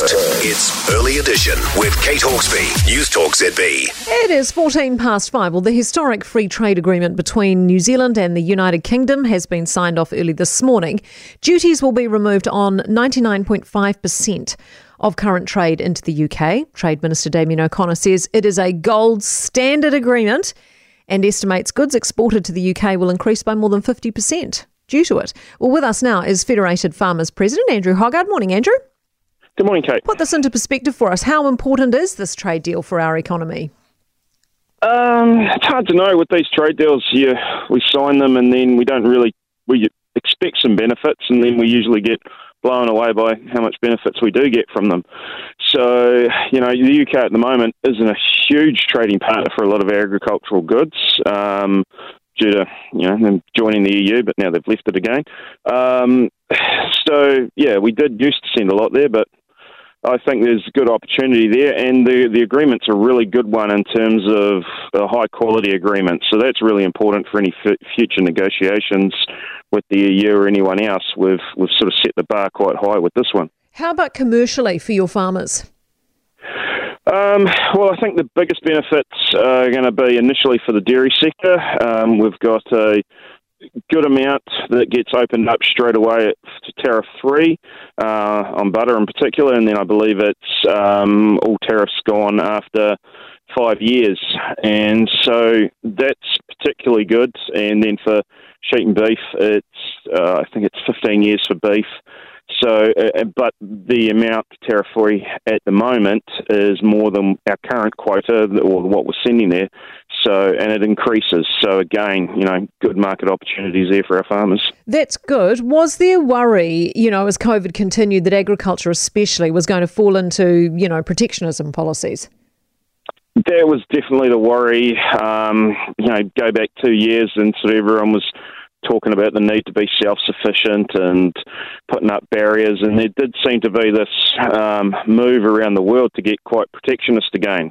breakfast. It's Early Edition with Kate Hawkesby, News Talk ZB. It is 14 past five. Well, the historic free trade agreement between New Zealand and the United Kingdom has been signed off early this morning. Duties will be removed on 99.5% of current trade into the UK. Trade Minister Damien O'Connor says it is a gold standard agreement and estimates goods exported to the UK will increase by more than 50% due to it. Well, with us now is Federated Farmers President Andrew Hoggard. Morning, Andrew. Good morning, Kate. Put this into perspective for us. How important is this trade deal for our economy? Um, it's hard to know with these trade deals. Yeah, we sign them and then we don't really we expect some benefits, and then we usually get blown away by how much benefits we do get from them. So, you know, the UK at the moment isn't a huge trading partner for a lot of agricultural goods. Um, due to you know them joining the EU, but now they've left it again. Um, so yeah, we did used to send a lot there, but I think there's good opportunity there, and the the agreement's a really good one in terms of a high quality agreement. So that's really important for any f- future negotiations with the EU or anyone else. We've we've sort of set the bar quite high with this one. How about commercially for your farmers? Um, well, I think the biggest benefits are going to be initially for the dairy sector. Um, we've got a good amount that gets opened up straight away to tariff free uh, on butter in particular, and then I believe it's um, all tariffs gone after five years, and so that's particularly good. And then for sheep and beef, it's uh, I think it's 15 years for beef. So, uh, but the amount tariff free at the moment is more than our current quota or what we're sending there. So, and it increases. So, again, you know, good market opportunities there for our farmers. That's good. Was there worry, you know, as COVID continued, that agriculture especially was going to fall into, you know, protectionism policies? There was definitely the worry. Um, you know, go back two years and sort of everyone was talking about the need to be self sufficient and putting up barriers. And there did seem to be this um, move around the world to get quite protectionist again.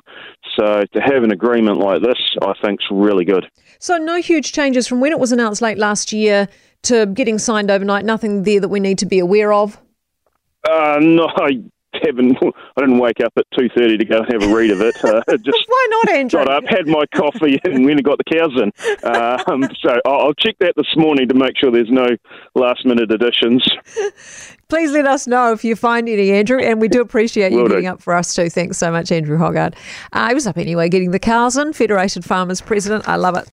So to have an agreement like this, I think, is really good. So, no huge changes from when it was announced late last year to getting signed overnight, nothing there that we need to be aware of? Uh, no, haven't. I didn't wake up at two thirty to go and have a read of it. Uh, just why not, Andrew? Got up, had my coffee, and went and got the cows in. Um, so I'll check that this morning to make sure there's no last minute additions. Please let us know if you find any, Andrew, and we do appreciate you Will getting do. up for us too. Thanks so much, Andrew Hoggard. Uh, I was up anyway, getting the cows in. Federated Farmers President. I love it.